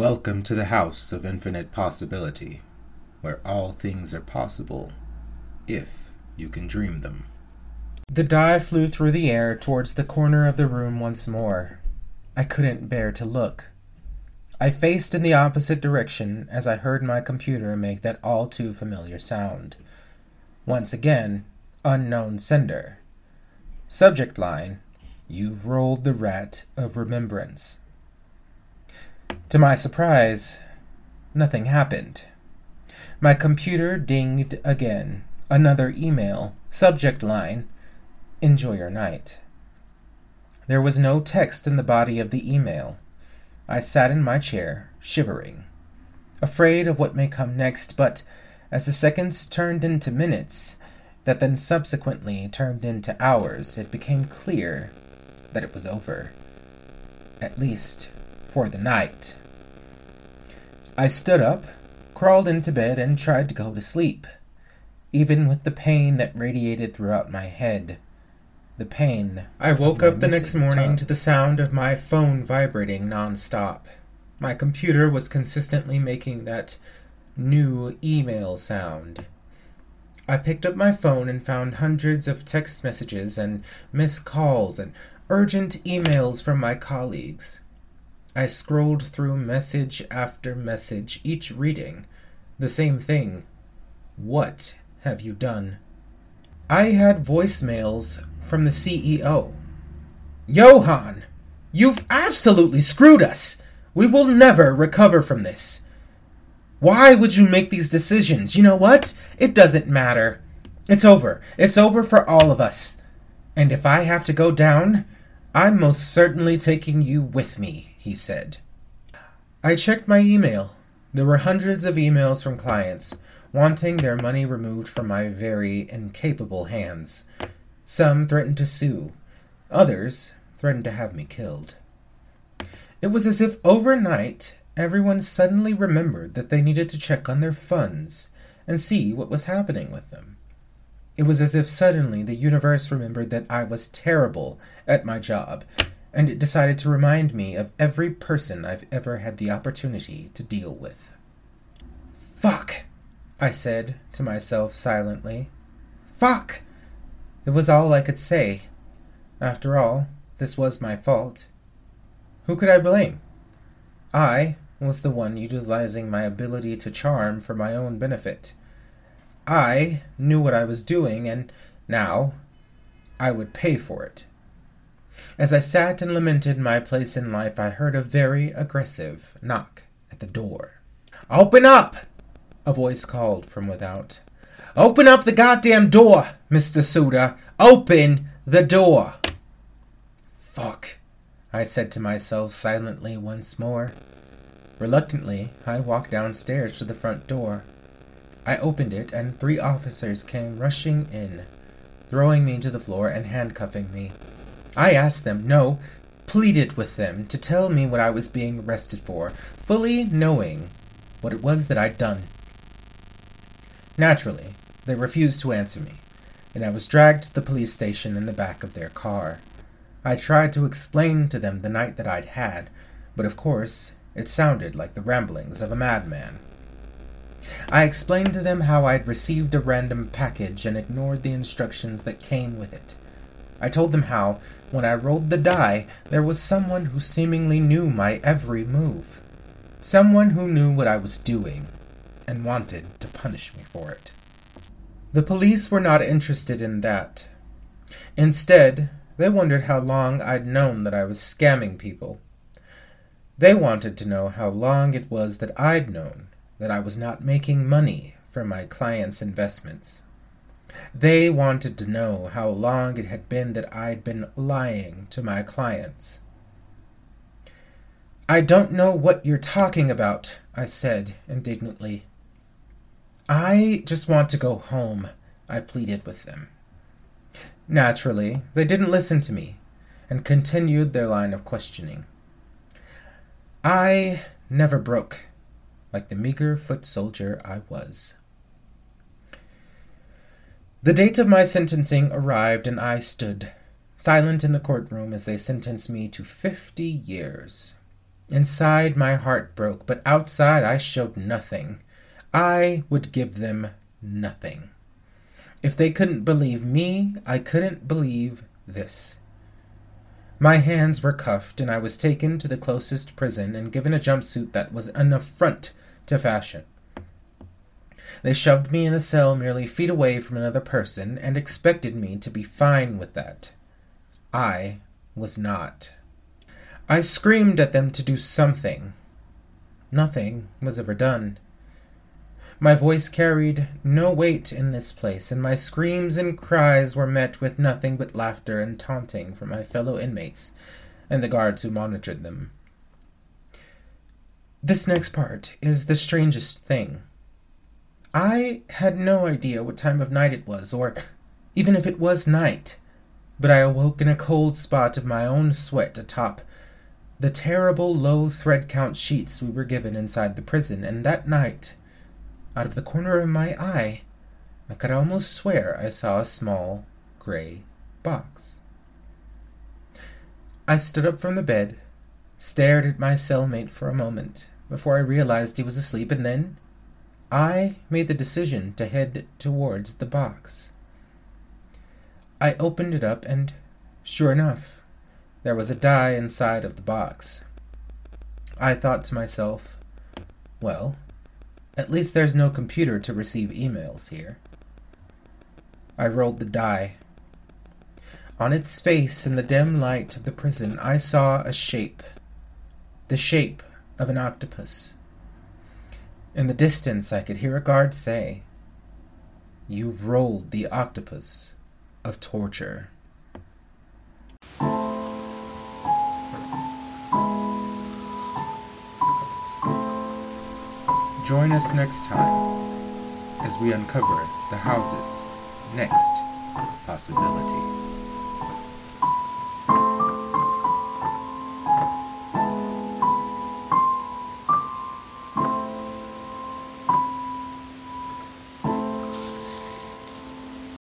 Welcome to the house of infinite possibility, where all things are possible if you can dream them. The die flew through the air towards the corner of the room once more. I couldn't bear to look. I faced in the opposite direction as I heard my computer make that all too familiar sound. Once again, unknown sender. Subject line You've rolled the rat of remembrance. To my surprise, nothing happened. My computer dinged again. Another email. Subject line Enjoy your night. There was no text in the body of the email. I sat in my chair, shivering, afraid of what may come next, but as the seconds turned into minutes, that then subsequently turned into hours, it became clear that it was over. At least for the night. I stood up, crawled into bed, and tried to go to sleep, even with the pain that radiated throughout my head. The pain. I woke up the next morning to the sound of my phone vibrating nonstop. My computer was consistently making that new email sound. I picked up my phone and found hundreds of text messages and missed calls and urgent emails from my colleagues. I scrolled through message after message, each reading the same thing What have you done? I had voicemails from the CEO. Johan, you've absolutely screwed us. We will never recover from this. Why would you make these decisions? You know what? It doesn't matter. It's over. It's over for all of us. And if I have to go down, I'm most certainly taking you with me, he said. I checked my email. There were hundreds of emails from clients wanting their money removed from my very incapable hands. Some threatened to sue, others threatened to have me killed. It was as if overnight everyone suddenly remembered that they needed to check on their funds and see what was happening with them. It was as if suddenly the universe remembered that I was terrible at my job, and it decided to remind me of every person I've ever had the opportunity to deal with. Fuck, I said to myself silently. Fuck! It was all I could say. After all, this was my fault. Who could I blame? I was the one utilizing my ability to charm for my own benefit. I knew what I was doing, and now I would pay for it. As I sat and lamented my place in life, I heard a very aggressive knock at the door. Open up! A voice called from without. Open up the goddamn door, Mr. Suda. Open the door. Fuck, I said to myself silently once more. Reluctantly, I walked downstairs to the front door. I opened it, and three officers came rushing in, throwing me to the floor and handcuffing me. I asked them, no, pleaded with them to tell me what I was being arrested for, fully knowing what it was that I'd done. Naturally, they refused to answer me, and I was dragged to the police station in the back of their car. I tried to explain to them the night that I'd had, but of course it sounded like the ramblings of a madman. I explained to them how I'd received a random package and ignored the instructions that came with it. I told them how, when I rolled the die, there was someone who seemingly knew my every move. Someone who knew what I was doing and wanted to punish me for it. The police were not interested in that. Instead, they wondered how long I'd known that I was scamming people. They wanted to know how long it was that I'd known that I was not making money from my clients' investments. They wanted to know how long it had been that I'd been lying to my clients. I don't know what you're talking about, I said indignantly. I just want to go home, I pleaded with them. Naturally, they didn't listen to me and continued their line of questioning. I never broke, like the meager foot soldier I was. The date of my sentencing arrived, and I stood, silent in the courtroom as they sentenced me to fifty years. Inside, my heart broke, but outside, I showed nothing. I would give them nothing. If they couldn't believe me, I couldn't believe this. My hands were cuffed, and I was taken to the closest prison and given a jumpsuit that was an affront to fashion. They shoved me in a cell merely feet away from another person and expected me to be fine with that. I was not. I screamed at them to do something. Nothing was ever done. My voice carried no weight in this place, and my screams and cries were met with nothing but laughter and taunting from my fellow inmates and the guards who monitored them. This next part is the strangest thing. I had no idea what time of night it was, or even if it was night, but I awoke in a cold spot of my own sweat atop the terrible low thread count sheets we were given inside the prison, and that night, out of the corner of my eye, I could almost swear I saw a small gray box. I stood up from the bed, stared at my cellmate for a moment before I realized he was asleep, and then I made the decision to head towards the box. I opened it up, and sure enough, there was a die inside of the box. I thought to myself, well, at least there's no computer to receive emails here. I rolled the die. On its face in the dim light of the prison, I saw a shape. The shape of an octopus. In the distance, I could hear a guard say, You've rolled the octopus of torture. Join us next time as we uncover the house's next possibility.